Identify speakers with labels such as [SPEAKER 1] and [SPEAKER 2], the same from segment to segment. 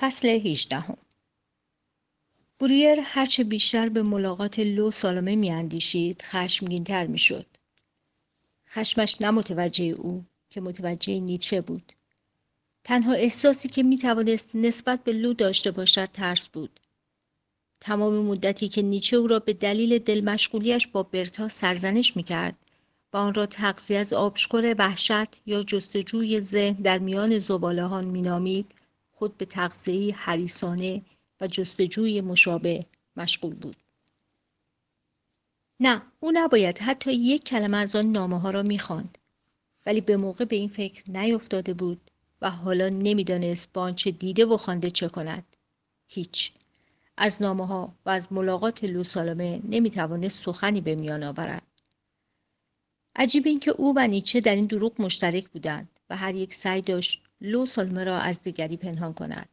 [SPEAKER 1] فصل 18 برویر هرچه بیشتر به ملاقات لو سالمه میاندیشید خشمگینتر می‌شد. خشمش نه او که متوجه نیچه بود. تنها احساسی که می توانست نسبت به لو داشته باشد ترس بود. تمام مدتی که نیچه او را به دلیل دلمشغولیش با برتا سرزنش می کرد و آن را تغذیه از آبشخور وحشت یا جستجوی ذهن در میان زبالهان مینامید خود به تغذیه حریسانه و جستجوی مشابه مشغول بود. نه او نباید حتی یک کلمه از آن نامه ها را می‌خواند. ولی به موقع به این فکر نیفتاده بود و حالا نمی‌دانست با آنچه دیده و خوانده چه کند. هیچ. از نامه ها و از ملاقات لوسالمه نمی‌توانست سخنی به میان آورد. عجیب اینکه او و نیچه در این دروغ مشترک بودند و هر یک سعی داشت لو سالمه را از دیگری پنهان کند.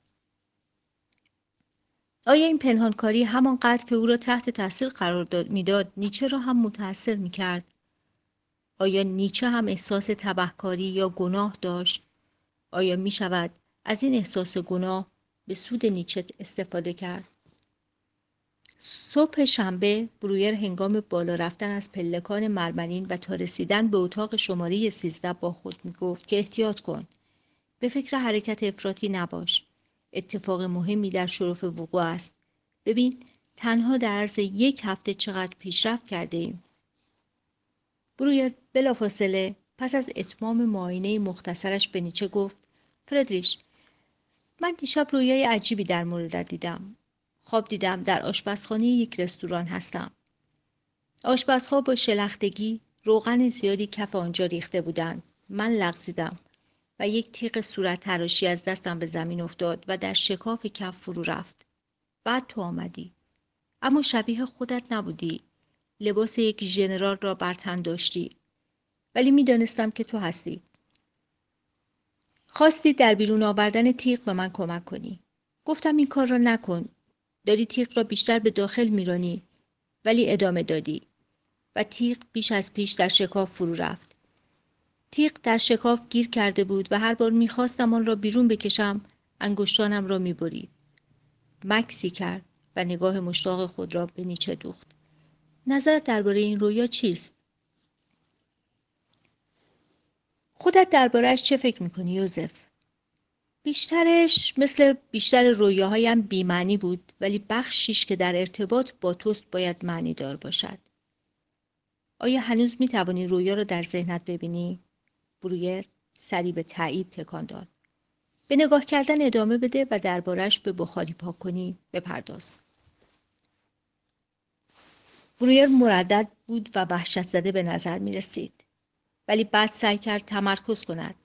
[SPEAKER 1] آیا این پنهانکاری همانقدر که او را تحت تاثیر قرار می‌داد نیچه را هم متاثر می‌کرد؟ آیا نیچه هم احساس تبهکاری یا گناه داشت؟ آیا می شود از این احساس گناه به سود نیچه استفاده کرد؟ صبح شنبه برویر هنگام بالا رفتن از پلکان مرمرین و تا رسیدن به اتاق شماره 13 با خود می گفت که احتیاط کن. به فکر حرکت افراطی نباش. اتفاق مهمی در شرف وقوع است. ببین تنها در عرض یک هفته چقدر پیشرفت کرده ایم. برویر بلافاصله پس از اتمام معاینه مختصرش به نیچه گفت فردریش من دیشب رویای عجیبی در موردت دیدم. خواب دیدم در آشپزخانه یک رستوران هستم. آشپزها با شلختگی روغن زیادی کف آنجا ریخته بودند. من لغزیدم. و یک تیغ صورت تراشی از دستم به زمین افتاد و در شکاف کف فرو رفت. بعد تو آمدی. اما شبیه خودت نبودی. لباس یک ژنرال را بر تن داشتی. ولی می‌دانستم که تو هستی. خواستی در بیرون آوردن تیغ به من کمک کنی. گفتم این کار را نکن. داری تیغ را بیشتر به داخل میرانی. ولی ادامه دادی. و تیغ بیش از پیش در شکاف فرو رفت. تیغ در شکاف گیر کرده بود و هر بار می‌خواستم آن را بیرون بکشم انگشتانم را می‌برید. مکسی کرد و نگاه مشتاق خود را به نیچه دوخت. نظرت درباره این رویا چیست؟ خودت دربارهش چه فکر می‌کنی یوزف بیشترش مثل بیشتر رویاهایم بیمعنی بود ولی بخشیش که در ارتباط با توست باید معنی دار باشد. آیا هنوز می توانی رویا را در ذهنت ببینی؟ برویر سری به تایید تکان داد. به نگاه کردن ادامه بده و دربارش به بخاری پاک کنی بپرداز. برویر مردد بود و وحشت زده به نظر می رسید. ولی بعد سعی کرد تمرکز کند.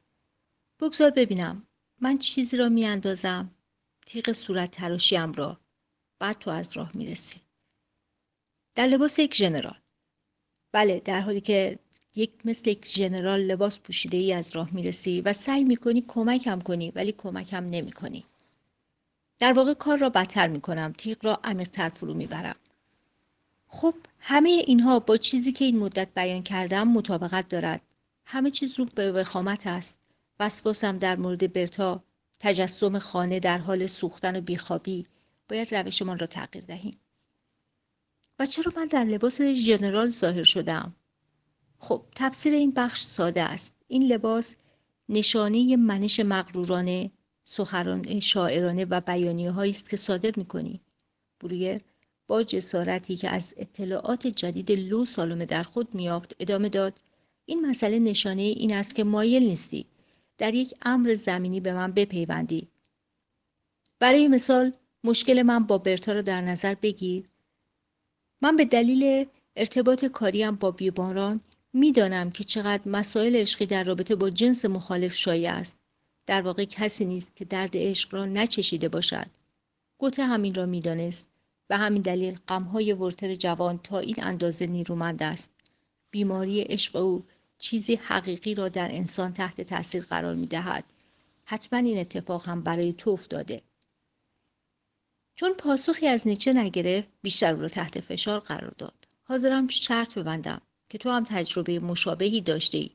[SPEAKER 1] بگذار ببینم من چیزی را می اندازم تیغ صورت تراشیم را بعد تو از راه می رسی. در لباس یک ژنرال بله در حالی که یک مثل یک ژنرال لباس پوشیده ای از راه می‌رسی و سعی می‌کنی کمکم کنی ولی کمکم نمی‌کنی. در واقع کار را بدتر می‌کنم تیغ را عمیقتر فرو می‌برم. خب همه اینها با چیزی که این مدت بیان کردم مطابقت دارد. همه چیز رو به وخامت است. وسواسم در مورد برتا تجسم خانه در حال سوختن و بیخوابی باید روشمان را تغییر دهیم. و چرا من در لباس ژنرال ظاهر شدم؟ خب تفسیر این بخش ساده است. این لباس نشانه منش مغرورانه سخران شاعرانه و بیانیه است که صادر می‌کنی. برویر با جسارتی که از اطلاعات جدید لو سالومه در خود میافت ادامه داد. این مسئله نشانه این است که مایل نیستی. در یک امر زمینی به من بپیوندی. برای مثال مشکل من با برتا را در نظر بگیر. من به دلیل ارتباط کاریم با بیباران می‌دانم که چقدر مسائل عشقی در رابطه با جنس مخالف شایع است در واقع کسی نیست که درد عشق را نچشیده باشد گوته همین را می‌دانست به همین دلیل غمهای ورتر جوان تا این اندازه نیرومند است بیماری عشق او چیزی حقیقی را در انسان تحت تاثیر قرار می دهد. حتما این اتفاق هم برای تو افتاده. چون پاسخی از نیچه نگرفت بیشتر او را تحت فشار قرار داد. حاضرم شرط ببندم که تو هم تجربه مشابهی داشته ای.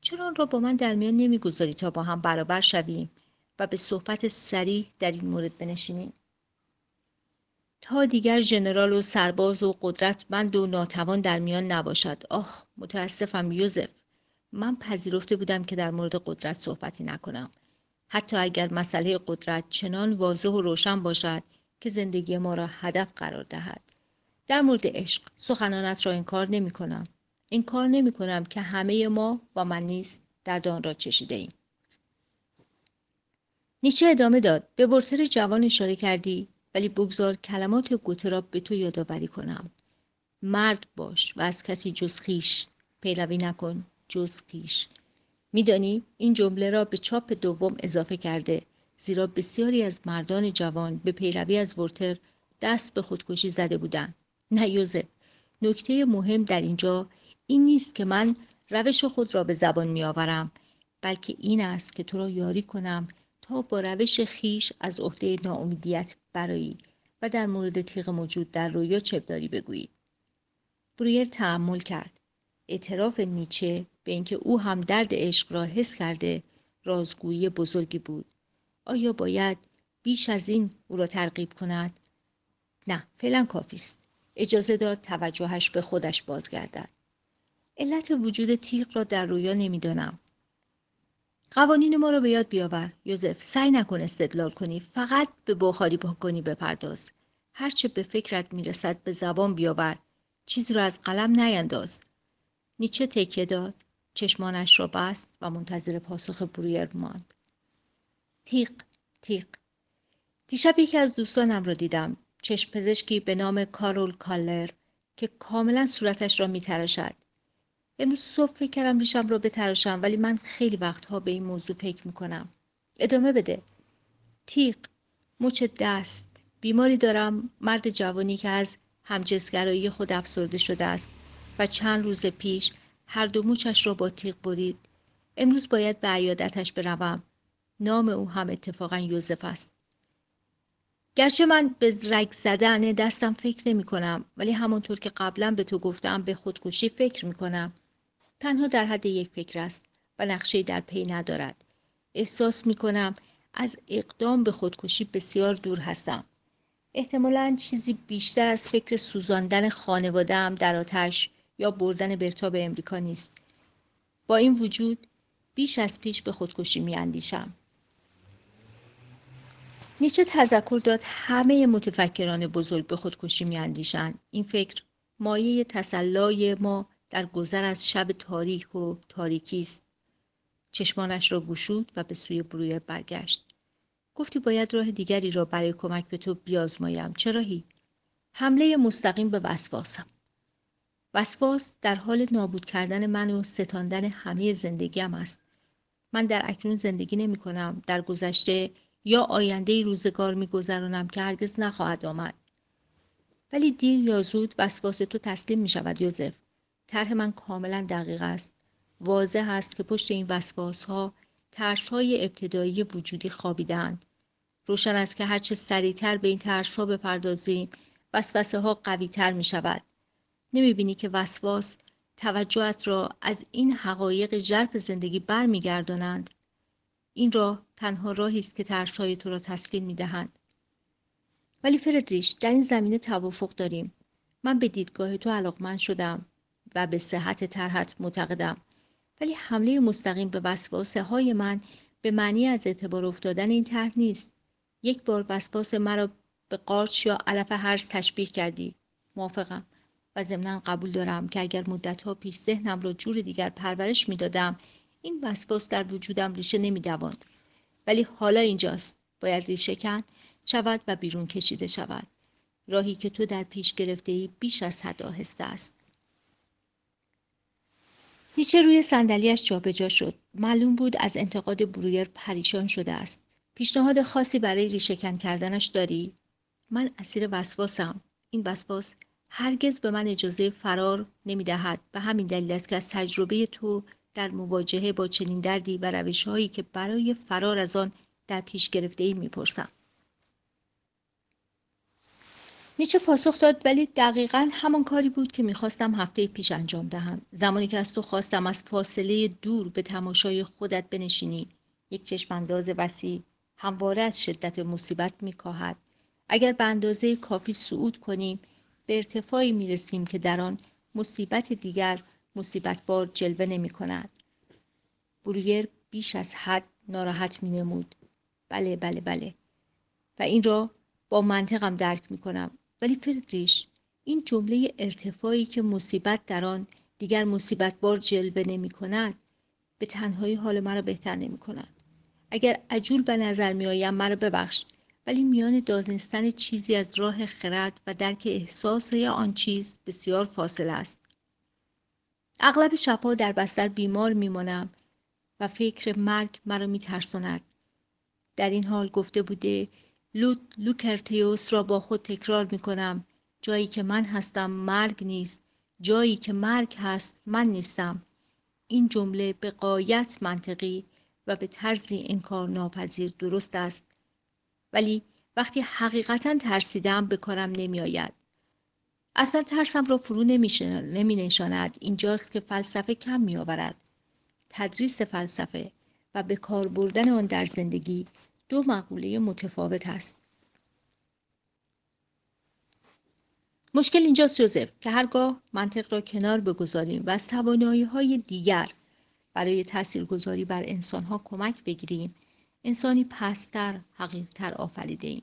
[SPEAKER 1] چرا آن را با من در میان نمی‌گذاری تا با هم برابر شویم و به صحبت سریح در این مورد بنشینیم. تا دیگر ژنرال و سرباز و قدرتمند و ناتوان در میان نباشد. آه متاسفم یوزف. من پذیرفته بودم که در مورد قدرت صحبتی نکنم. حتی اگر مسئله قدرت چنان واضح و روشن باشد که زندگی ما را هدف قرار دهد. در مورد عشق سخنانت را انکار نمی کنم انکار نمی کنم که همه ما و من نیز در دان را چشیده ایم. نیچه ادامه داد. به ورتر جوان اشاره کردی ولی بگذار کلمات گوته را به تو یادآوری کنم. مرد باش و از کسی جز خیش. پیروی نکن جز خیش. میدانی این جمله را به چاپ دوم اضافه کرده زیرا بسیاری از مردان جوان به پیروی از ورتر دست به خودکشی زده بودند. نه یوزف نکته مهم در اینجا این نیست که من روش خود را به زبان میآورم بلکه این است که تو را یاری کنم تا با روش خیش از عهده ناامیدیت برایی و در مورد تیغ موجود در رویا چپداری بگویی. برویر تحمل کرد. اعتراف نیچه به اینکه او هم درد عشق را حس کرده رازگویی بزرگی بود. آیا باید بیش از این او را ترغیب کند؟ نه فعلا کافی است. اجازه داد توجهش به خودش بازگردد. علت وجود تیغ را در رویا نمی‌دانم. قوانین ما را به یاد بیاور. یوزف سعی نکن استدلال کنی. فقط به بخاری کنی بپرداز. هرچه به فکرت می‌رسد به زبان بیاور. چیزی را از قلم نینداز. نیچه تکیه داد. چشمانش را بست و منتظر پاسخ برویر ماند. تیق تیق دیشب یکی از دوستانم را دیدم. چشم پزشکی به نام کارول کالر که کاملا صورتش را میتراشد. امروز صبح فکر کردم ریشم را بتراشم ولی من خیلی وقتها به این موضوع فکر می‌کنم. ادامه بده. تیق مچ دست. بیماری دارم مرد جوانی که از همجنسگرایی خود افسرده شده است و چند روز پیش هر دو موچش را با تیغ برید. امروز باید به عیادتش بروم. نام او هم اتفاقا یوزف است. گرچه من به رگ زدن دستم فکر نمی کنم ولی همانطور که قبلا به تو گفتم به خودکشی فکر می کنم. تنها در حد یک فکر است و نقشه در پی ندارد. احساس می کنم از اقدام به خودکشی بسیار دور هستم. احتمالا چیزی بیشتر از فکر سوزاندن خانوادهام در آتش یا بردن برتا به امریکا نیست. با این وجود بیش از پیش به خودکشی می اندیشم. نیچه تذکر داد همه متفکران بزرگ به خودکشی می اندیشن. این فکر مایه تسلای ما در گذر از شب تاریک و تاریکی است. چشمانش را گشود و به سوی برویر برگشت. گفتی باید راه دیگری را برای کمک به تو بیازمایم. چراهی حمله مستقیم به وسواسم. وسواس در حال نابود کردن من و ستاندن همه زندگیم است. من در اکنون زندگی نمی کنم. در گذشته یا آینده روزگار می گذرانم که هرگز نخواهد آمد. ولی دیر یا زود وسواس تو تسلیم می شود یوزف. طرح من کاملا دقیق است. واضح است که پشت این وسواس ها ترس های ابتدایی وجودی خوابیدند روشن است که هرچه سریعتر به این ترس ها بپردازیم وسوسه ها قوی تر می شود نمی بینی که وسواس توجهت را از این حقایق ژرف زندگی برمیگردانند؟ این راه تنها راهی است که ترس های تو را تسکین می دهند ولی فردریش در این زمینه توافق داریم. من به دیدگاه تو علاقمند شدم و به صحت طرحت معتقدم. ولی حمله مستقیم به وسواسه های من به معنی از اعتبار افتادن این طرح نیست. یک بار وسواس مرا به قارچ یا علف هرز تشبیه کردی. موافقم و ضمنا قبول دارم که اگر مدتها پیش ذهنم را جور دیگر پرورش می‌دادم این وسواس در وجودم ریشه نمیدواند. ولی حالا اینجاست. باید ریشه کن شود و بیرون کشیده شود. راهی که تو در پیش گرفته ای بیش از حد آهسته است. نیچه روی صندلیاش جابجا شد. معلوم بود از انتقاد برویر پریشان شده است. پیشنهاد خاصی برای ریشهکن کردنش داری؟ من اسیر وسواسم. این وسواس هرگز به من اجازه فرار نمی‌دهد. به همین دلیل است که از تجربه تو در مواجهه با چنین دردی و روشهایی که برای فرار از آن در پیش گرفته ای می‌پرسم. نیچه پاسخ داد ولی دقیقا همان کاری بود که می‌خواستم هفته پیش انجام دهم. زمانی که از تو خواستم از فاصله دور به تماشای خودت بنشینی یک چشمانداز وسیع همواره از شدت مصیبت میکاهد. اگر به اندازه کافی صعود کنیم به ارتفاعی می‌رسیم که در آن مصیبت دیگر مصیبت بار جلوه نمی کند. برویر بیش از حد ناراحت می نمود. بله بله بله. و این را با منطقم درک می کنم. ولی فردریش این جمله ارتفاعی که مصیبت در آن دیگر مصیبت بار جلوه نمی کند به تنهایی حال مرا بهتر نمی کند. اگر عجول به نظر می آیم مرا ببخش. ولی میان دانستن چیزی از راه خرد و درک احساس آن چیز بسیار فاصله است. اغلب شبها در بستر بیمار میمانم و فکر مرگ مرا میترساند. در این حال گفته بوده لود لوکرتیوس را با خود تکرار می کنم جایی که من هستم مرگ نیست. جایی که مرگ هست من نیستم. این جمله به قایت منطقی و به طرزی انکار ناپذیر درست است. ولی وقتی حقیقتا ترسیدم به کارم نمی. اصلا ترسم را فرو نمی نشاند. اینجاست که فلسفه کم می آورد. تدریس فلسفه و به کار بردن آن در زندگی دو مقوله متفاوت است. مشکل اینجاست یوزف که هرگاه منطق را کنار بگذاریم و از توانایی های دیگر برای تاثیرگذاری بر انسانها کمک بگیریم انسانی پستر حقیقتر آفریده ایم.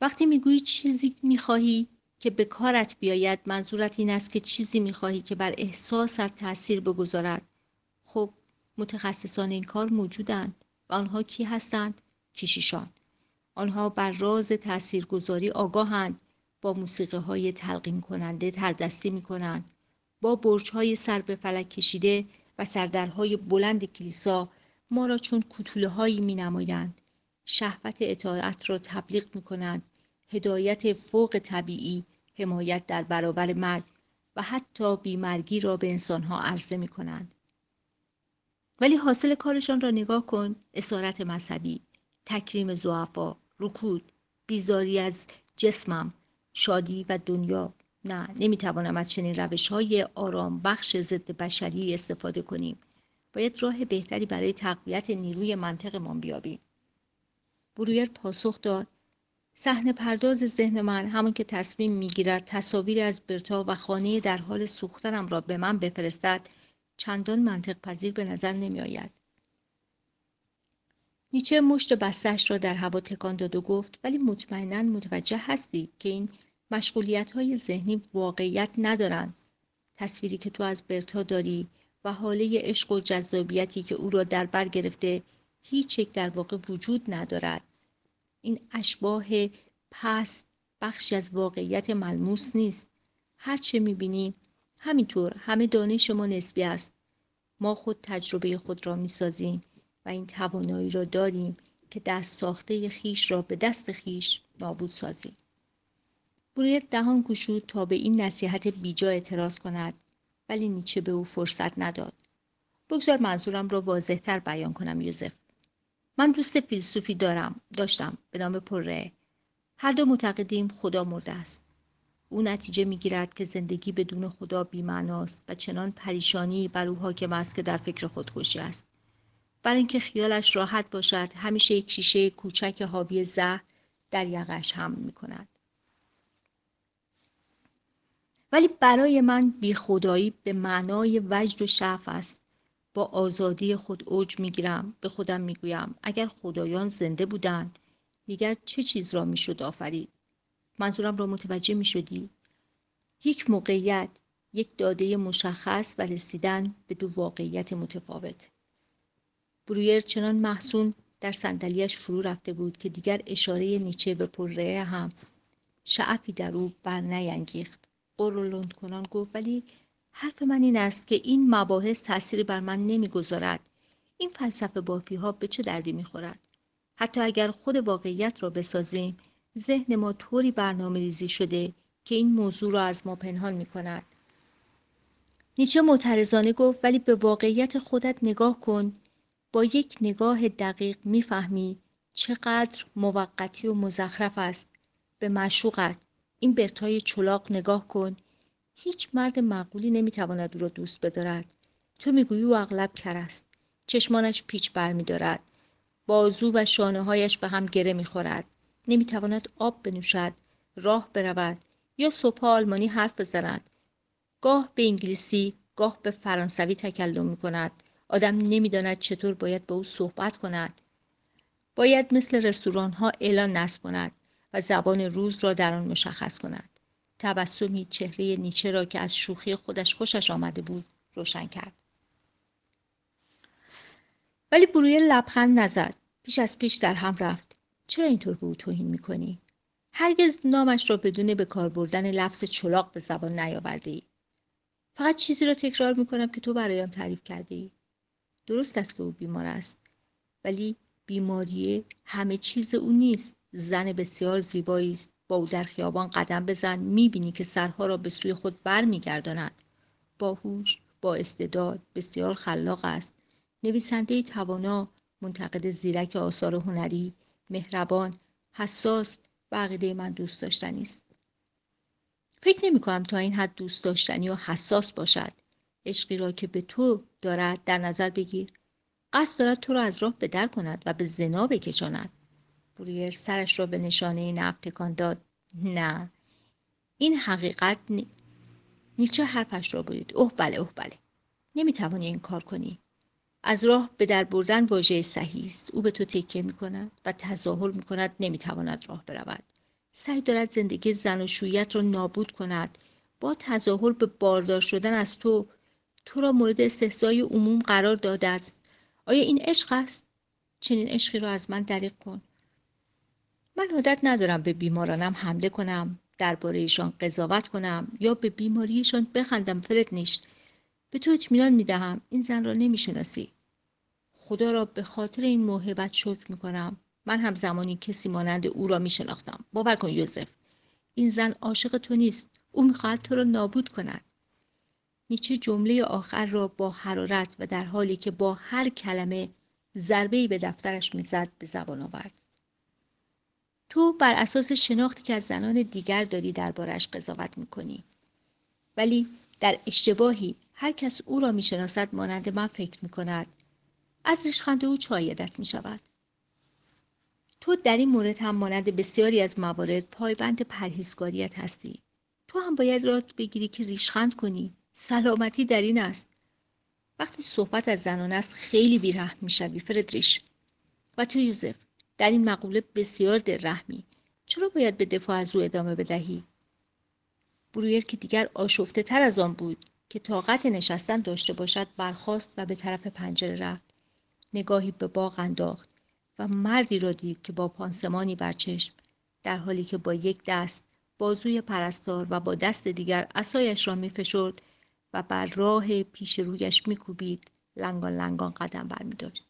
[SPEAKER 1] وقتی می‌گویی چیزی می‌خواهی که به کارت بیاید منظورت این است که چیزی می‌خواهی که بر احساست تاثیر بگذارد. خب متخصصان این کار موجودند و آنها کی هستند؟ کشیشان. آنها بر راز تاثیرگذاری آگاهند با موسیقی های تلقین کننده تردستی می کنند با برج های سر به فلک کشیده و سردرهای بلند کلیسا ما را چون کتوله هایی می نمایند شهوت اطاعت را تبلیغ می کنند هدایت فوق طبیعی حمایت در برابر مرگ و حتی بیمرگی را به انسانها عرضه می کنند. ولی حاصل کارشان را نگاه کن اسارت مذهبی تکریم زعفا رکود بیزاری از جسمم شادی و دنیا. نه نمی‌توانم از چنین روش های آرام بخش ضد بشری استفاده کنیم. باید راه بهتری برای تقویت نیروی منطقمان بیابیم. برویر پاسخ داد. صحنه پرداز ذهن من همون که تصمیم می‌گیرد تصاویری از برتا و خانه در حال سوختنم را به من بفرستد چندان منطق پذیر به نظر نمی آید. نیچه مشت بستش را در هوا تکان داد و گفت ولی مطمئنا متوجه هستی که این مشغولیت های ذهنی واقعیت ندارند. تصویری که تو از برتا داری و حاله عشق و جذابیتی که او را در بر گرفته هیچ یک در واقع وجود ندارد این اشباه پس بخشی از واقعیت ملموس نیست. هرچه می‌بینیم همینطور همه دانش ما نسبی است. ما خود تجربه خود را می‌سازیم و این توانایی را داریم که دست ساخته خیش را به دست خیش نابود سازیم. برویر دهان گشود تا به این نصیحت بیجا اعتراض کند ولی نیچه به او فرصت نداد. بگذار منظورم را واضحتر بیان کنم یوزف من دوست فیلسوفی دارم داشتم به نام پره. هر دو معتقدیم خدا مرده است. او نتیجه می‌گیرد که زندگی بدون خدا بیمعناست و چنان پریشانی بر او حاکم است که در فکر خودکشی است. برای اینکه خیالش راحت باشد همیشه یک شیشه کوچک حاوی زهر در یقش هم می کند. ولی برای من بی خدایی به معنای وجد و شعف است. با آزادی خود اوج می‌گیرم به خودم می‌گویم اگر خدایان زنده بودند دیگر چه چیز را می‌شد آفرید؟ منظورم را متوجه می‌شدی؟ یک موقعیت یک داده مشخص و رسیدن به دو واقعیت متفاوت. برویر چنان محسون در صندلیاش فرو رفته بود که دیگر اشاره نیچه به پرره هم شعفی در او بر نینگیخت قرولند کنان گفت ولی حرف من این است که این مباحث تأثیری بر من نمی‌گذارد. این فلسفه بافی ها به چه دردی می‌خورد؟ حتی اگر خود واقعیت را بسازیم ذهن ما طوری برنامه ریزی شده که این موضوع را از ما پنهان می کند. نیچه معترضانه گفت ولی به واقعیت خودت نگاه کن. با یک نگاه دقیق می‌فهمی چقدر موقتی و مزخرف است. به مشوقت این برتای چلاق نگاه کن. هیچ مرد معقولی نمی‌تواند او را دوست بدارد. تو می‌گویی او اغلب کر است. چشمانش پیچ برمیدارد بازو و شانه هایش به هم گره می‌خورد. نمی‌تواند آب بنوشد راه برود یا صبح آلمانی حرف بزند. گاه به انگلیسی گاه به فرانسوی تکلم می کند آدم نمی‌داند چطور باید با او صحبت کند. باید مثل رستوران ها اعلان نصب کند و زبان روز را در آن مشخص کند. تبسمی چهره نیچه را که از شوخی خودش خوشش آمده بود روشن کرد. ولی برویر لبخند نزد. پیش از پیش در هم رفت. چرا اینطور به او توهین می‌کنی؟ هرگز نامش را بدون به کار بردن لفظ چلاق به زبان نیاورده ای. فقط چیزی را تکرار می‌کنم که تو برایم تعریف کرده ای. درست است که او بیمار است. ولی بیماری همه چیز او نیست. زن بسیار زیبایی است. با او در خیابان قدم بزن می‌بینی که سرها را به سوی خود بر میگرداند باهوش با استعداد بسیار خلاق است. نویسنده توانا منتقد زیرک آثار هنری مهربان حساس و عقیده من دوست داشتنی است. فکر نمی کنم تا این حد دوست داشتنی و حساس باشد. عشقی را که به تو دارد در نظر بگیر. قصد دارد تو را از راه به در کند و به زنا بکشاند. برویر سرش را به نشانه نفت تکان داد. نه. این حقیقت نی... نیچه حرفش را برید اوه بله اوه بله. نمی‌توانی این کار کنی. از راه به در بردن واژه صحیح است. او به تو تکیه می کند و تظاهر می کند نمی تواند راه برود. سعی دارد زندگی زن و شویت را نابود کند. با تظاهر به باردار شدن از تو تو را مورد استحضای عموم قرار داده است. آیا این عشق است؟ چنین عشقی را از من دریغ کن. من عادت ندارم به بیمارانم حمله کنم دربارهشان قضاوت کنم یا به بیماریشان بخندم فرد نیست. به تو اطمینان می‌دهم این زن را نمی‌شناسی. خدا را به خاطر این موهبت شکر می‌کنم. من هم زمانی کسی مانند او را میشناختم. باور کن یوزف این زن عاشق تو نیست. او می‌خواهد تو را نابود کند. نیچه جمله آخر را با حرارت و در حالی که با هر کلمه ضربه به دفترش می‌زد به زبان آورد. تو بر اساس شناختی که از زنان دیگر داری دربارش قضاوت می‌کنی ولی در اشتباهی هر کس او را می‌شناسد مانند من فکر می‌کند از ریشخند او چایدت می شود. تو در این مورد هم مانند بسیاری از موارد پایبند پرهیزکاریت هستی. تو هم باید رات بگیری که ریشخند کنی. سلامتی در این است. وقتی صحبت از زنان است خیلی بیرحم می‌شوی فردریش و تو یوزف در این مقوله بسیار رحمی چرا باید به دفاع از او ادامه بدهی؟ برویر که دیگر آشفته تر از آن بود که طاقت نشستن داشته باشد برخاست و به طرف پنجره رفت. نگاهی به باغ انداخت و مردی را دید که با پانسمانی بر چشم در حالی که با یک دست بازوی پرستار و با دست دیگر اسایش را میفشرد و بر راه پیش رویش میکوبید لنگان لنگان قدم برمیداشت.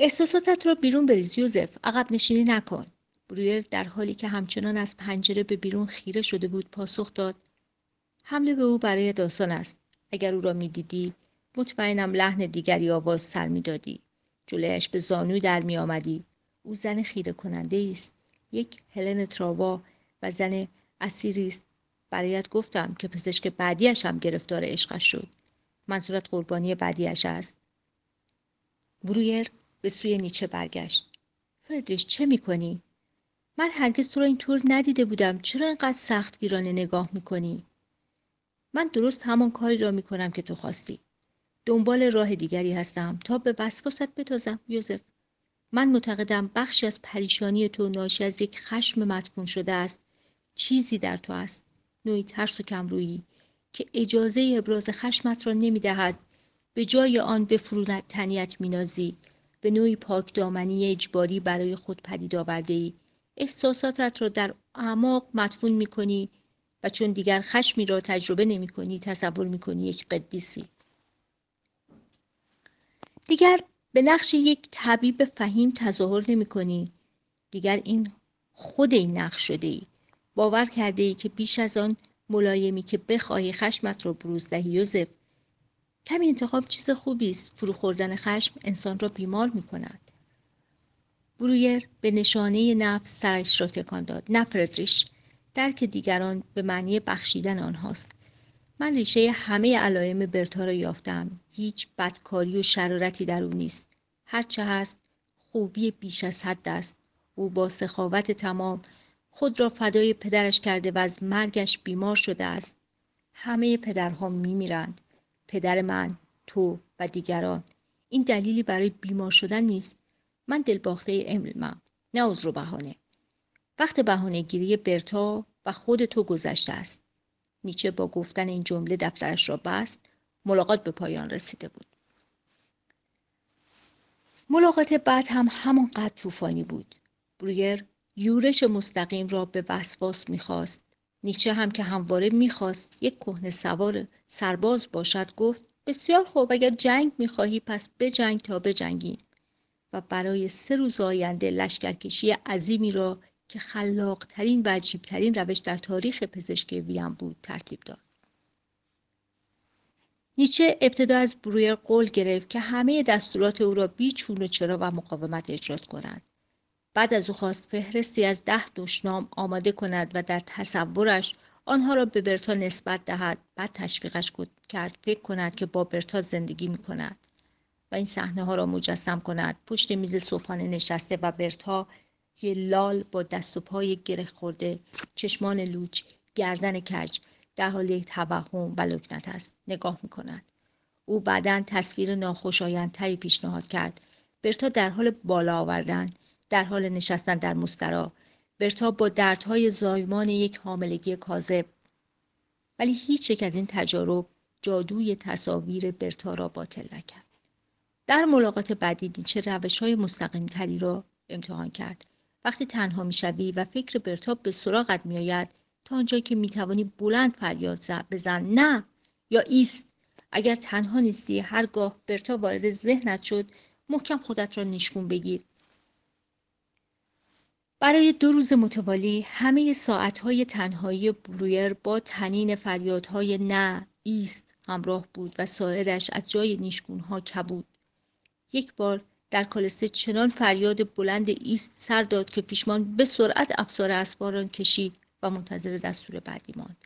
[SPEAKER 1] احساساتت را بیرون بریز یوزف. عقب نشینی نکن. برویر در حالی که همچنان از پنجره به بیرون خیره شده بود پاسخ داد. حمله به او برای داستان است. اگر او را می‌دیدی مطمئنم لحن دیگری آواز سر می‌دادی. جلویش به زانو در می آمدی او زن خیره کننده است. یک هلن تراوا و زن اسیری است. برایت گفتم که پزشک بعدیش هم گرفتار عشقش شد. منظورت قربانی بعدیش است. برویر به سوی نیچه برگشت. فردریش چه می‌کنی؟ من هرگز تو را اینطور ندیده بودم. چرا اینقدر سخت گیرانه نگاه می‌کنی؟ من درست همان کاری را می‌کنم که تو خواستی. دنبال راه دیگری هستم. تا به وسواست بتازم یوزف. من معتقدم بخشی از پریشانی تو ناشی از یک خشم مدفون شده است. چیزی در تو است. نوعی ترس و کمرویی که اجازه ابراز خشمت را نمی‌دهد. به جای آن به تنیت مینازی. به نوعی پاکدامنی اجباری برای خود پدید آورده ای احساساتت را در اعماق مدفون می‌کنی و چون دیگر خشمی را تجربه نمی کنی تصور می کنی یک قدیسی دیگر به نقش یک طبیب فهیم تظاهر نمی کنی. دیگر این خود این نقش شده ای. باور کرده ای که بیش از آن ملایمی که بخواهی خشمت را بروز دهی یوزف کمی انتخاب چیز خوبی است. فرو خوردن خشم انسان را بیمار می کند برویر به نشانه نفس سرش را تکان داد. نه فردریش درک دیگران به معنی بخشیدن آنهاست. من ریشه همه علائم برتا را یافتم. هیچ بدکاری و شرارتی در او نیست. هرچه هست خوبی بیش از حد است. او با سخاوت تمام خود را فدای پدرش کرده و از مرگش بیمار شده است. همه پدرها میمیرند. پدر من تو و دیگران. این دلیلی برای بیمار شدن نیست. من دلباخته علمم نه عذر و بهانه. وقت بهانه گیری برتا و خود تو گذشته است. نیچه با گفتن این جمله دفترش را بست ملاقات به پایان رسیده بود. ملاقات بعد هم همانقدر طوفانی بود. برویر یورش مستقیم را به وسواس می‌خواست. نیچه هم که همواره می‌خواست یک کهنه سوار سرباز باشد گفت بسیار خوب اگر جنگ می‌خواهی پس بجنگ تا بجنگیم و برای سه روز آینده لشکرکشی عظیمی را که خلاقترین و عجیبترین روش در تاریخ پزشکی ویم بود ترتیب داد. نیچه ابتدا از برویر قول گرفت که همه دستورات او را بی چون و چرا و مقاومت اجرا کند. بعد از او خواست فهرستی از ده دشنام آماده کند و در تصورش آنها را به برتا نسبت دهد. بعد تشویقش کرد فکر کند که با برتا زندگی می کند و این صحنه ها را مجسم کند. پشت میز صبحانه نشسته و برتا یه لال با دست و پای گره خورده چشمان لوچ گردن کج در حال توهم و لکنت است. نگاه می کند. او بعدا تصویر ناخوشایندتری پیشنهاد کرد. برتا در حال بالا آوردن در حال نشستن در مسترا برتا با دردهای زایمان یک حاملگی کاذب. ولی هیچ یک از این تجارب جادوی تصاویر برتا را باطل نکرد. در ملاقات بعدی نیچه روش های مستقیم تری را امتحان کرد. وقتی تنها می‌شوی و فکر برتا به سراغت میآید تا آنجا که می‌توانی بلند فریاد بزن نه یا ایست. اگر تنها نیستی هرگاه برتا وارد ذهنت شد محکم خودت را نیشگون بگیر. برای دو روز متوالی همه ساعتهای تنهایی برویر با تنین فریادهای نه ایست همراه بود و ساعدش از جای نیشگونها کبود. یک بار در کالسته چنان فریاد بلند ایست سر داد که فیشمان به سرعت افسار اسباران کشید و منتظر دستور بعدی ماند.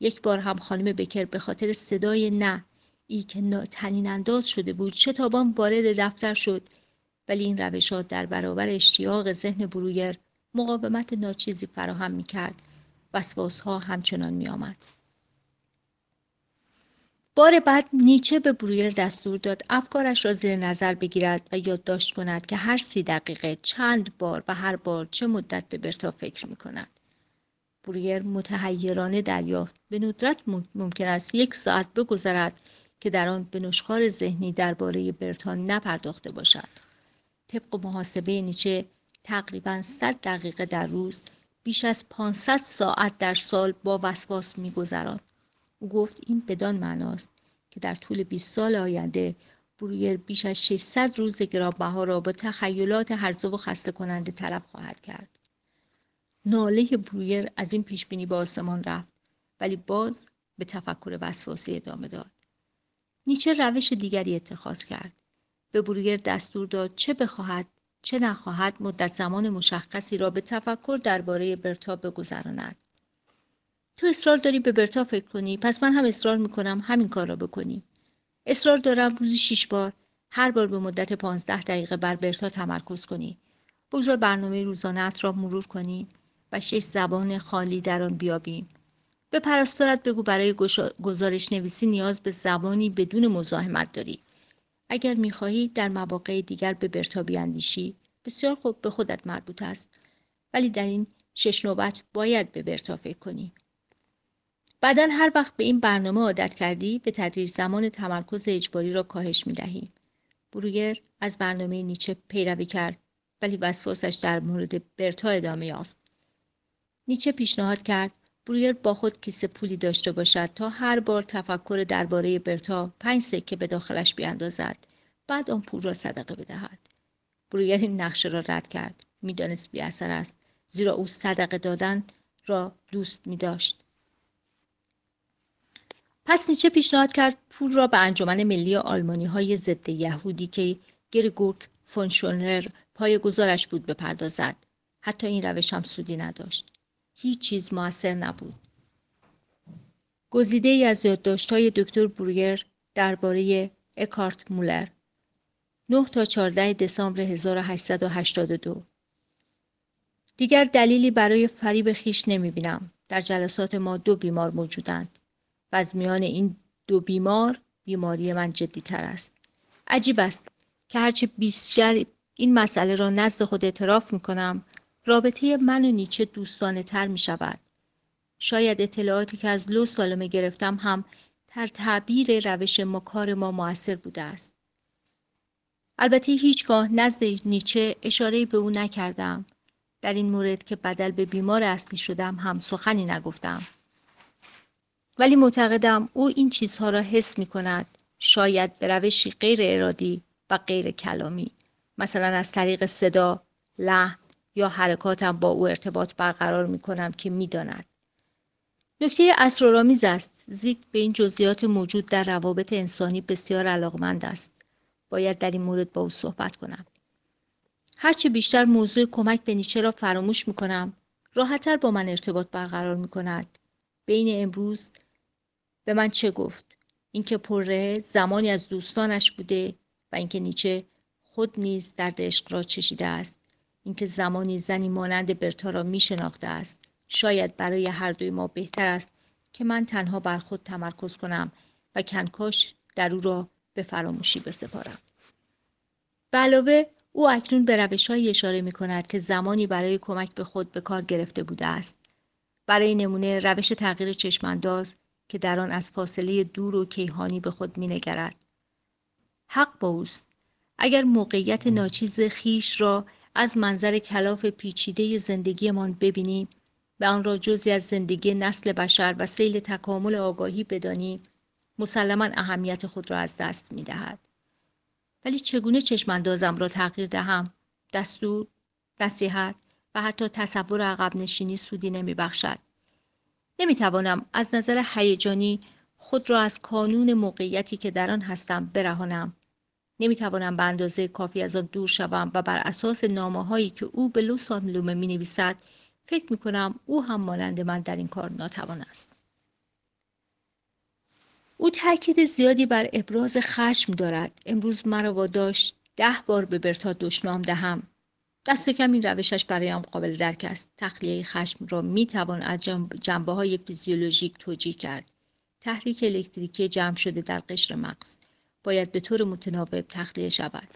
[SPEAKER 1] یک بار هم خانم بکر به خاطر صدای نه ای که تنین انداز شده بود شتابان وارد دفتر شد. ولی این روشات در برابر اشتیاق ذهن برویر مقاومت ناچیزی فراهم می کرد وسواس ها همچنان می آمد. بار بعد نیچه به برویر دستور داد افکارش را زیر نظر بگیرد و یادداشت کند که هر سی دقیقه چند بار و هر بار چه مدت به برتا فکر می کند. برویر متحیرانه دریافت به ندرت ممکن است یک ساعت بگذرد که در آن به نشخار ذهنی درباره برتا نپرداخته باشد طبق محاسبه نیچه تقریبا 100 دقیقه در روز بیش از 500 ساعت در سال با وسواس میگذراند. او گفت این بدان معناست که در طول 20 سال آینده برویر بیش از 600 روز گرانبها را با تخیلات هرزه و خسته کننده تلف خواهد کرد. ناله برویر از این پیش بینی به آسمان رفت ولی باز به تفکر وسواسی ادامه داد. نیچه روش دیگری اتخاذ کرد. به برویر دستور داد چه بخواهد چه نخواهد مدت زمان مشخصی را به تفکر درباره برتا بگذراند. تو اصرار داری به برتا فکر کنی؟ پس من هم اصرار می‌کنم همین کار را بکنی. اصرار دارم روزی شیش بار هر بار به مدت پانزده دقیقه بر برتا تمرکز کنی. بگذار برنامه روزانت را مرور کنی و شش زبان خالی در آن بیابیم. به پرستارت بگو برای گزارش نویسی نیاز به زبانی بدون مزاحمت داری. اگر می‌خواهی در مواقع دیگر به برتا بیاندیشی بسیار خوب به خودت مربوط است ولی در این شش نوبت باید به برتا فکر کنی بعدا هر وقت به این برنامه عادت کردی به تدریج زمان تمرکز اجباری را کاهش می دهیم. بروگر از برنامه نیچه پیروی کرد ولی وسواسش در مورد برتا ادامه یافت. نیچه پیشنهاد کرد برویر با خود کیسه پولی داشته باشد تا هر بار تفکر درباره برتا پنج سکه به داخلش بیاندازد. بعد آن پول را صدقه بدهد. برویر این نقشه را رد کرد. می‌دانست بی اثر است. زیرا او صدقه دادن را دوست می داشت. پس نیچه پیشنهاد کرد پول را به انجمن ملی آلمانی های ضد یهودی که گرگورک فونشونر پای گذارش بود بپردازد. حتی این روش هم سودی نداشت. هیچ چیز موثر نبود گزیده ای از های دکتر بروگر درباره اکارت مولر 9 تا 14 دسامبر 1882 دیگر دلیلی برای فریب خیش نمی بینم. در جلسات ما دو بیمار موجودند و از میان این دو بیمار بیماری من جدی تر است. عجیب است که هرچه بیشتر این مسئله را نزد خود اعتراف می کنم رابطه من و نیچه دوستانه تر می شود. شاید اطلاعاتی که از لو سالمه گرفتم هم در تعبیر روش مکار ما موثر بوده است. البته هیچگاه نزد نیچه اشاره به او نکردم. در این مورد که بدل به بیمار اصلی شدم هم سخنی نگفتم. ولی معتقدم او این چیزها را حس می کند شاید به روشی غیر ارادی و غیر کلامی مثلا از طریق صدا، لحن یا حرکاتم با او ارتباط برقرار می کنم که می داند. نکته اسرارآمیز است. زیگ به این جزئیات موجود در روابط انسانی بسیار علاقمند است. باید در این مورد با او صحبت کنم. هرچه بیشتر موضوع کمک به نیچه را فراموش می کنم راحتتر با من ارتباط برقرار می کند بین امروز به من چه گفت؟ اینکه پره زمانی از دوستانش بوده و اینکه نیچه خود نیز در عشق را چشیده است. اینکه زمانی زنی مانند برتا را می شناخته است. شاید برای هر دوی ما بهتر است که من تنها بر خود تمرکز کنم و کنکاش در او را به فراموشی بسپارم. به علاوه او اکنون به روشهایی اشاره می کند که زمانی برای کمک به خود به کار گرفته بوده است. برای نمونه روش تغییر چشمانداز که در آن از فاصله دور و کیهانی به خود مینگرد. حق با اوست. اگر موقعیت ناچیز خیش را از منظر کلاف پیچیده زندگیمان ببینیم و آن را جزی از زندگی نسل بشر و سیل تکامل آگاهی بدانی مسلما اهمیت خود را از دست می دهد. ولی چگونه چشماندازم را تغییر دهم دستور نصیحت و حتی تصور عقب نشینی سودی نمی بخشد. نمی توانم از نظر هیجانی خود را از کانون موقعیتی که در آن هستم برهانم. نمی توانم به اندازه کافی از آن دور شوم و بر اساس نامه هایی که او به لوس می نویسد فکر می کنم او هم مانند من در این کار ناتوان است. او تاکید زیادی بر ابراز خشم دارد. امروز مرا واداشت ده بار به برتا دشنام دهم. دست کم این روشش برایم قابل درک است. تخلیه خشم را می توان از جنبه های فیزیولوژیک توجیه کرد. تحریک الکتریکی جمع شده در قشر مغز باید به طور متناوب تخلیه شود.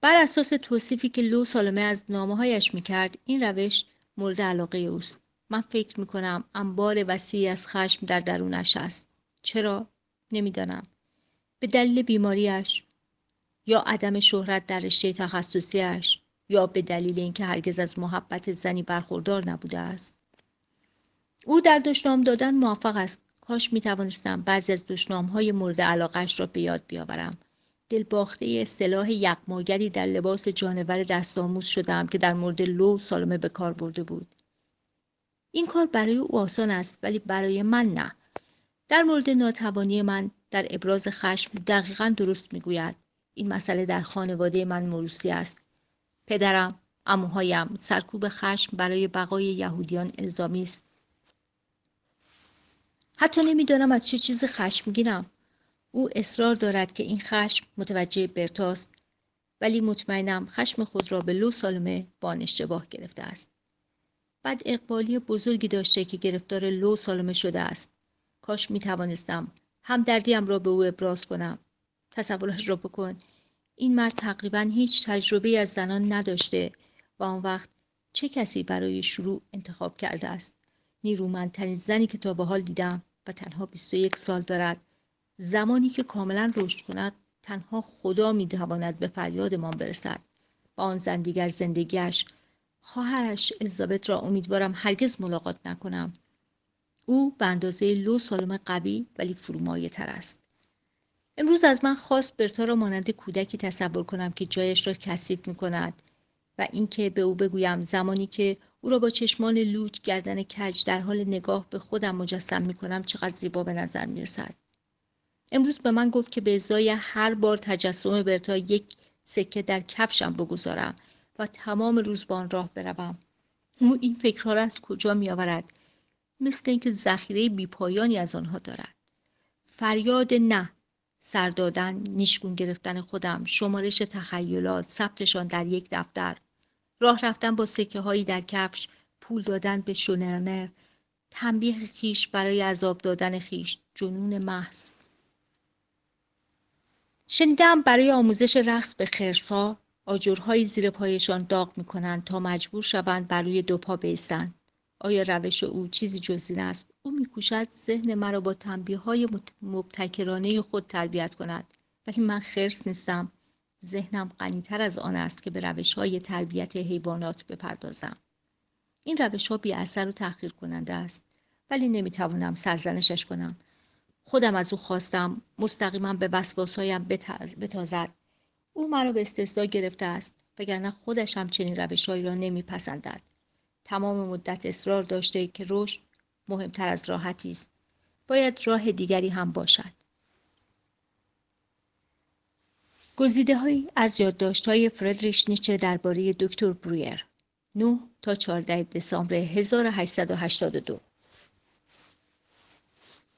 [SPEAKER 1] بر اساس توصیفی که لو سالمه از نامه هایش می کرد این روش مورد علاقه اوست. من فکر می کنم انبار وسیعی از خشم در درونش است. چرا؟ نمی‌دانم. به دلیل بیماریش یا عدم شهرت در رشته تخصصیش یا به دلیل اینکه هرگز از محبت زنی برخوردار نبوده است. او در دشنام دادن موفق است. کاش می توانستم بعضی از دشنام های مورد علاقش را به یاد بیاورم. دلباخته سلاح یقماگری در لباس جانور دستآموز شدم که در مورد لو سالمه به کار برده بود. این کار برای او آسان است ولی برای من نه. در مورد ناتوانی من در ابراز خشم دقیقا درست می‌گوید. این مسئله در خانواده من موروسی است. پدرم اموهایم سرکوب خشم برای بقای یهودیان الزامی است. حتی نمی‌دانم از چه چیزی خشمگینم. او اصرار دارد که این خشم متوجه برتاست ولی مطمئنم خشم خود را به لو سالمه با اشتباه گرفته است. بعد اقبالی بزرگی داشته که گرفتار لو سالمه شده است. کاش می توانستم همدردیم را به او ابراز کنم. تصورش را بکن. این مرد تقریبا هیچ تجربه از زنان نداشته و آن وقت چه کسی برای شروع انتخاب کرده است؟ نیرومندترین زنی که تا به حال دیدم و تنها 21 سال دارد. زمانی که کاملا رشد کند تنها خدا می‌تواند به فریادمان برسد. با آن زن دیگر زندگیش خواهرش الیزابت را امیدوارم هرگز ملاقات نکنم. او به اندازه لو سالم قوی ولی فرومایه تر است. امروز از من خواست برتا را مانند کودکی تصور کنم که جایش را کثیف می کند و اینکه به او بگویم زمانی که او را با چشمان لوچ گردن کج در حال نگاه به خودم مجسم می کنم چقدر زیبا به نظر می رسد. امروز به من گفت که به ازای هر بار تجسم برتا یک سکه در کفشم بگذارم و تمام روز با آن راه بروم. او این فکرها را از کجا میآورد؟ مثل اینکه ذخیره بیپایانی از آنها دارد. فریاد نه سر دادن نیشگون گرفتن خودم شمارش تخیلات ثبتشان در یک دفتر. راه رفتن با سکه هایی در کفش پول دادن به شونرنر تنبیه خیش برای عذاب دادن خیش جنون محض. شنیدم برای آموزش رقص به خرسها آجرهایی زیر پایشان داغ می‌کنند تا مجبور شوند بر روی دو پا بیستند آیا روش او چیزی جز این است؟ او میکوشد ذهن مرا با تنبیه های مبتکرانه خود تربیت کند. ولی من خرس نیستم. ذهنم غنیتر از آن است که به روش های تربیت حیوانات بپردازم. این روش ها بی اثر و تحقیر کننده است ولی نمی‌توانم سرزنشش کنم. خودم از او خواستم مستقیما به وسواسهایم بتازد. او مرا به استثنا گرفته است وگرنه خودش هم چنین روشهایی را نمیپسندد. تمام مدت اصرار داشته که رشد مهمتر از راحتی است. باید راه دیگری هم باشد. گزیده از یادداشت های فردریش نیچه درباره دکتر برویر 9 تا 14 دسامبر 1882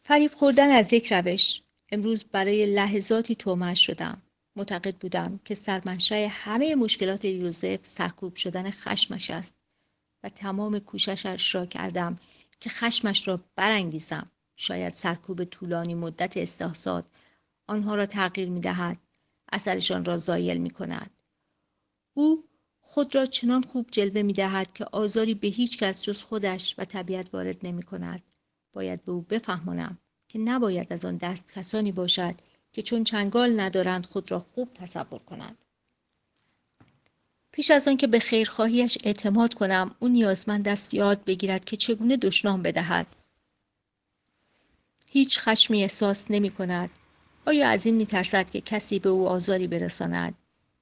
[SPEAKER 1] فریب خوردن از یک روش. امروز برای لحظاتی تومش شدم. معتقد بودم که سرمنشأ همه مشکلات یوزف سرکوب شدن خشمش است و تمام کوششش را کردم که خشمش را برانگیزم. شاید سرکوب طولانی مدت استحصاد آنها را تغییر می دهد اثرشان را زایل می کند او خود را چنان خوب جلوه می دهد که آزاری به هیچ کس جز خودش و طبیعت وارد نمی کند باید به او بفهمانم که نباید از آن دست کسانی باشد که چون چنگال ندارند خود را خوب تصور کنند. پیش از آن که به خیرخواهیش اعتماد کنم او نیازمند است یاد بگیرد که چگونه دشنام بدهد. هیچ خشمی احساس نمی کند آیا از این می ترسد که کسی به او آزاری برساند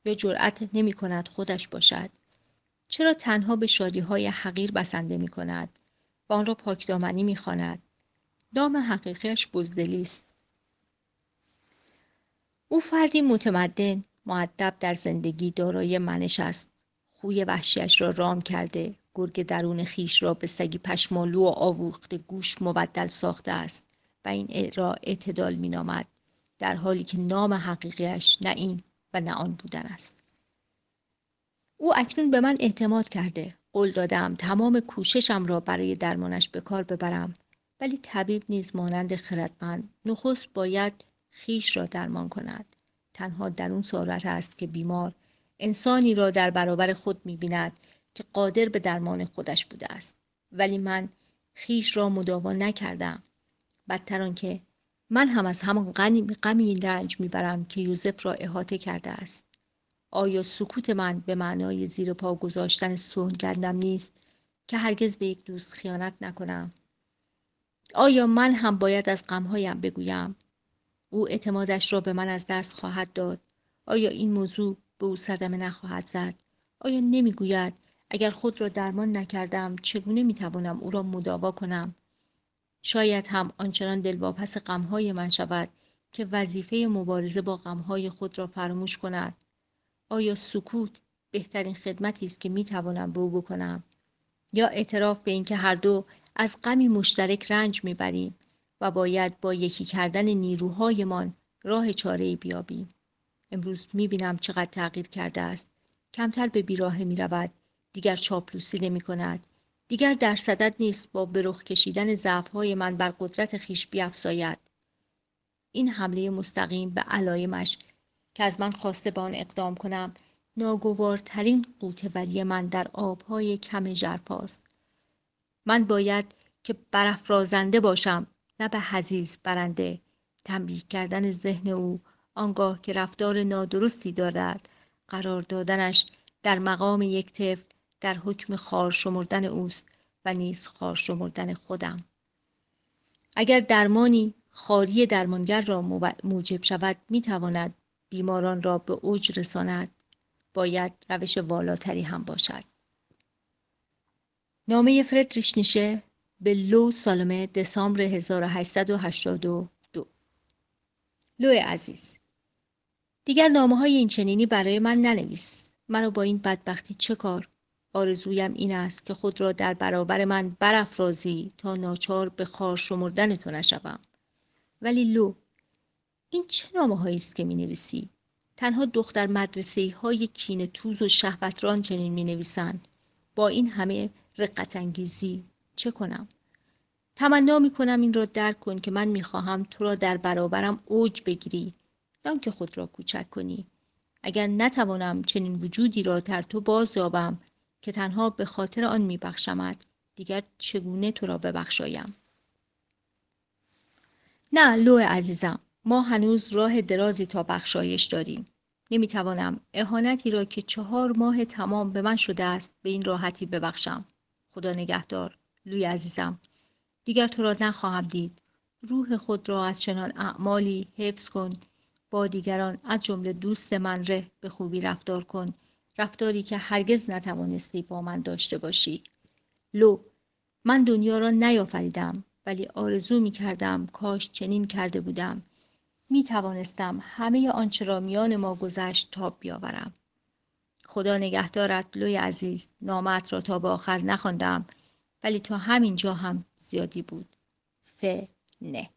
[SPEAKER 1] یا جرأت نمی کند خودش باشد؟ چرا تنها به شادی های حقیر بسنده می کند و آن را پاکدامنی می خواند نام حقیقیش بزدلی است. او فردی متمدن معدب در زندگی دارای منش است. خوی وحشیش را رام کرده گرگ درون خیش را به سگی پشمالو و آوخته گوش مبدل ساخته است و این را اعتدال مینامد. در حالی که نام حقیقیش نه این و نه آن بودن است. او اکنون به من اعتماد کرده. قول دادم تمام کوششم را برای درمانش به کار ببرم ولی طبیب نیز مانند خردمند نخست باید خیش را درمان کند. تنها در اون صورت است که بیمار انسانی را در برابر خود می‌بیند که قادر به درمان خودش بوده است. ولی من خیش را مداوا نکردم. بدتر آنکه من هم از همان غمی رنج می‌برم که یوزف را احاطه کرده است. آیا سکوت من به معنای زیر پا گذاشتن گندم نیست که هرگز به یک دوست خیانت نکنم؟ آیا من هم باید از غمهایم بگویم؟ او اعتمادش را به من از دست خواهد داد. آیا این موضوع به او صدمه نخواهد زد؟ آیا نمی‌گوید اگر خود را درمان نکردم چگونه می‌توانم او را مداوا کنم؟ شاید هم آنچنان دلواپس غمهای من شود که وظیفه مبارزه با غمهای خود را فراموش کند. آیا سکوت بهترین خدمتی است که می‌توانم به او بکنم؟ یا اعتراف به اینکه هر دو از غمی مشترک رنج می‌بریم و باید با یکی کردن نیروهایمان راه چاره بیابیم؟ امروز می‌بینم چقدر تغییر کرده است. کمتر به بیراهه می‌رود. دیگر چاپلوسی نمی کند دیگر در صدد نیست با برخ کشیدن ضعفهای من بر قدرت خیش بیافزاید. این حمله مستقیم به علایمش که از من خواسته به آن اقدام کنم ناگوارترین قوتوری من در آبهای کم ژرفاست من باید که برافرازنده باشم نه به حزیز برنده. تنبیه کردن ذهن او آنگاه که رفتار نادرستی دارد قرار دادنش در مقام یک طفل در حکم خار شمردن اوست و نیز خار شمردن خودم. اگر درمانی خاری درمانگر را موجب شود می تواند بیماران را به اوج رساند. باید روش والاتری هم باشد. نامه فردریش نیشه به لو سالمه دسامبر 1882 لو عزیز دیگر نامه های این چنینی برای من ننویس. مرا با این بدبختی چه کار آرزویم این است که خود را در برابر من برافرازی تا ناچار به خار شمردن تو نشوم ولی لو این چه نامه است که می نویسی؟ تنها دختر مدرسه های کین توز و شهوتران چنین می نویسند. با این همه رقت انگیزی چه کنم؟ تمنا می کنم این را درک کن که من می خواهم تو را در برابرم اوج بگیری نه که خود را کوچک کنی اگر نتوانم چنین وجودی را در تو باز یابم که تنها به خاطر آن میبخشمت. دیگر چگونه تو را ببخشایم؟ نه لو عزیزم. ما هنوز راه درازی تا بخشایش داریم. نمی‌توانم اهانتی را که چهار ماه تمام به من شده است به این راحتی ببخشم. خدا نگهدار لوی عزیزم. دیگر تو را نخواهم دید. روح خود را از چنان اعمالی حفظ کن. با دیگران از جمله دوست من ره به خوبی رفتار کن. رفتاری که هرگز نتوانستی با من داشته باشی. لو من دنیا را نیافریدم ولی آرزو می کردم کاش چنین کرده بودم. می توانستم همه آنچه را میان ما گذشت تاب بیاورم. خدا نگهدارت لوی عزیز نامت را تا به آخر نخواندم ولی تا همین جا هم زیادی بود. ف نه.